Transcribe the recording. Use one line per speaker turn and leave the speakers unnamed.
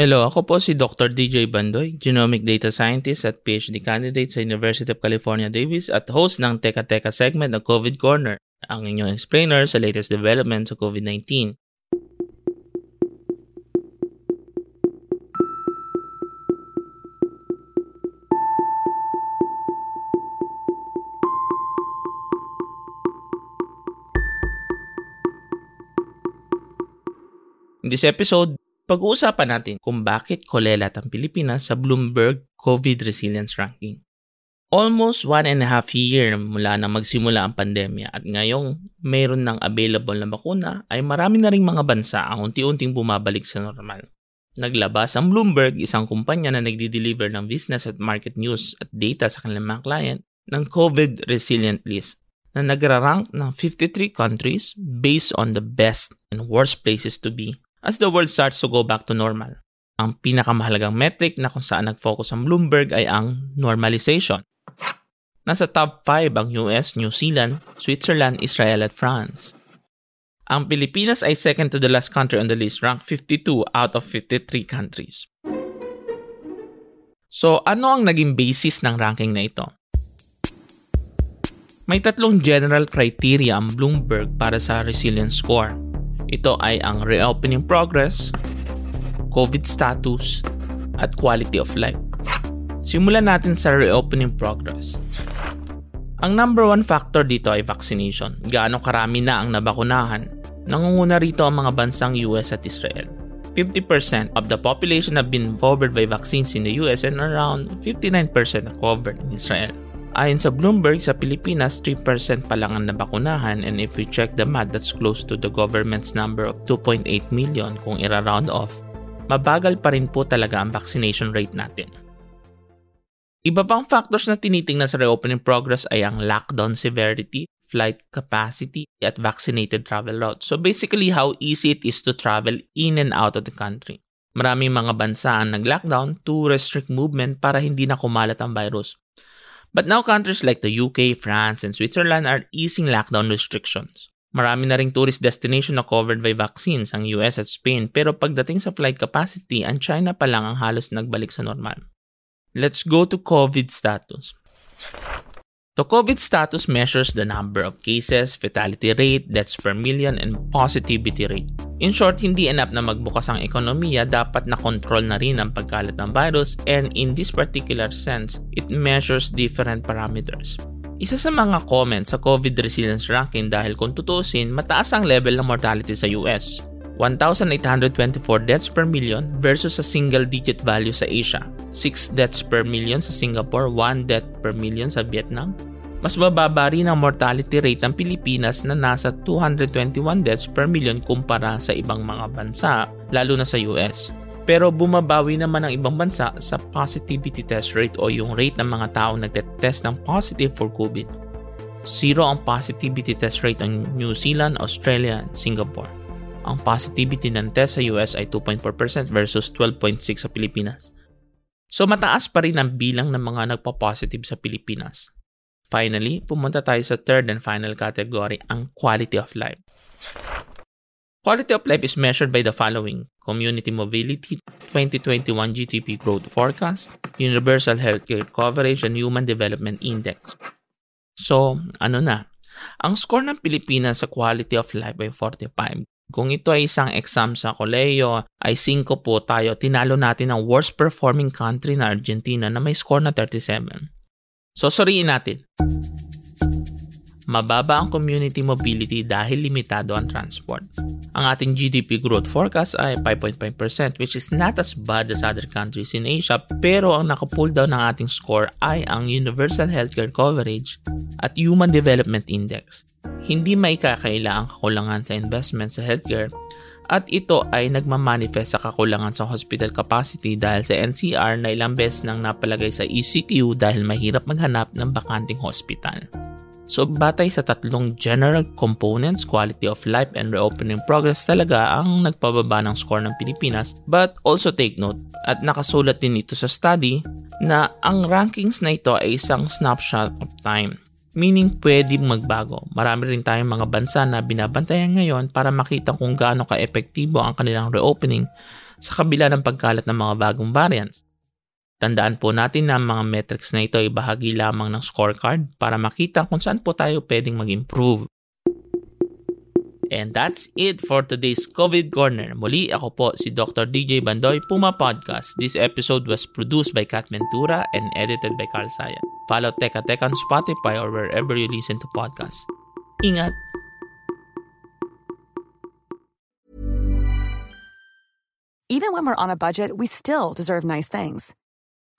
Hello, ako po si Dr. DJ Bandoy, Genomic Data Scientist at PhD candidate sa University of California, Davis at host ng Teka Teka segment ng COVID Corner, ang inyong explainer sa latest developments sa COVID-19. In this episode, pag-uusapan natin kung bakit kolelat ang Pilipinas sa Bloomberg COVID Resilience Ranking. Almost one and a half year mula na magsimula ang pandemya at ngayong mayroon ng available na bakuna ay marami na ring mga bansa ang unti-unting bumabalik sa normal. Naglabas ang Bloomberg, isang kumpanya na nagdi-deliver ng business at market news at data sa kanilang mga client, ng COVID Resilient List na nagra-rank ng 53 countries based on the best and worst places to be as the world starts to go back to normal. Ang pinakamahalagang metric na kung saan nag-focus ang Bloomberg ay ang normalization. Nasa top 5 ang US, New Zealand, Switzerland, Israel at France. Ang Pilipinas ay second to the last country on the list, ranked 52 out of 53 countries. So ano ang naging basis ng ranking na ito? May tatlong general criteria ang Bloomberg para sa resilience score. Ito ay ang reopening progress, COVID status, at quality of life. Simulan natin sa reopening progress. Ang number one factor dito ay vaccination. Gaano karami na ang nabakunahan. Nangunguna rito ang mga bansang US at Israel. 50% of the population have been covered by vaccines in the US and around 59% are covered in Israel. Ayon sa Bloomberg, sa Pilipinas, 3% pa lang ang nabakunahan and if we check the math, that's close to the government's number of 2.8 million kung ira-round off. Mabagal pa rin po talaga ang vaccination rate natin. Iba pang factors na tinitingnan sa reopening progress ay ang lockdown severity, flight capacity, at vaccinated travel routes. So basically, how easy it is to travel in and out of the country. Maraming mga bansa ang nag-lockdown to restrict movement para hindi na kumalat ang virus. But now countries like the UK, France, and Switzerland are easing lockdown restrictions. Marami na ring tourist destination na covered by vaccines ang US at Spain pero pagdating sa flight capacity, ang China pa lang ang halos nagbalik sa normal. Let's go to COVID status. The COVID status measures the number of cases, fatality rate, deaths per million, and positivity rate. In short, hindi enough na magbukas ang ekonomiya, dapat na control na rin ang pagkalat ng virus and in this particular sense, it measures different parameters. Isa sa mga comments sa COVID resilience ranking dahil kung tutusin, mataas ang level ng mortality sa US. 1,824 deaths per million versus a single-digit value sa Asia. 6 deaths per million sa Singapore, 1 death per million sa Vietnam, mas bababa rin ang mortality rate ng Pilipinas na nasa 221 deaths per million kumpara sa ibang mga bansa, lalo na sa US. Pero bumabawi naman ang ibang bansa sa positivity test rate o yung rate ng mga taong nagtetest ng positive for COVID. Zero ang positivity test rate ng New Zealand, Australia, and Singapore. Ang positivity ng test sa US ay 2.4% versus 12.6% sa Pilipinas. So mataas pa rin ang bilang ng mga nagpa-positive sa Pilipinas. Finally, pumunta tayo sa third and final category, ang quality of life. Quality of life is measured by the following Community Mobility, 2021 GDP Growth Forecast, Universal Healthcare Coverage, and Human Development Index. So, ano na? Ang score ng Pilipinas sa quality of life ay 45. Kung ito ay isang exam sa koleyo, ay 5 po tayo. Tinalo natin ang worst performing country na Argentina na may score na 37. So, suriin natin. Mababa ang community mobility dahil limitado ang transport. Ang ating GDP growth forecast ay 5.5% which is not as bad as other countries in Asia pero ang nakapull down ng ating score ay ang Universal Healthcare Coverage at Human Development Index. Hindi may kakaila ang kakulangan sa investment sa healthcare at ito ay nagmamanifest sa kakulangan sa hospital capacity dahil sa NCR na ilang beses nang napalagay sa ECQ dahil mahirap maghanap ng bakanting hospital. So batay sa tatlong general components, quality of life and reopening progress talaga ang nagpababa ng score ng Pilipinas. But also take note, at nakasulat din ito sa study, na ang rankings na ito ay isang snapshot of time. Meaning pwedeng magbago. Marami rin tayong mga bansa na binabantayan ngayon para makita kung gaano ka-epektibo ang kanilang reopening sa kabila ng pagkalat ng mga bagong variants. Tandaan po natin na ang mga metrics na ito ay bahagi lamang ng scorecard para makita kung saan po tayo pwedeng mag-improve. And that's it for today's COVID Corner. Muli ako po si Dr. DJ Bandoy, Puma Podcast. This episode was produced by Kat Ventura and edited by Carl Sayan. Follow Teka Teka on Spotify or wherever you listen to podcasts. Ingat!
Even when we're on a budget, we still deserve nice things.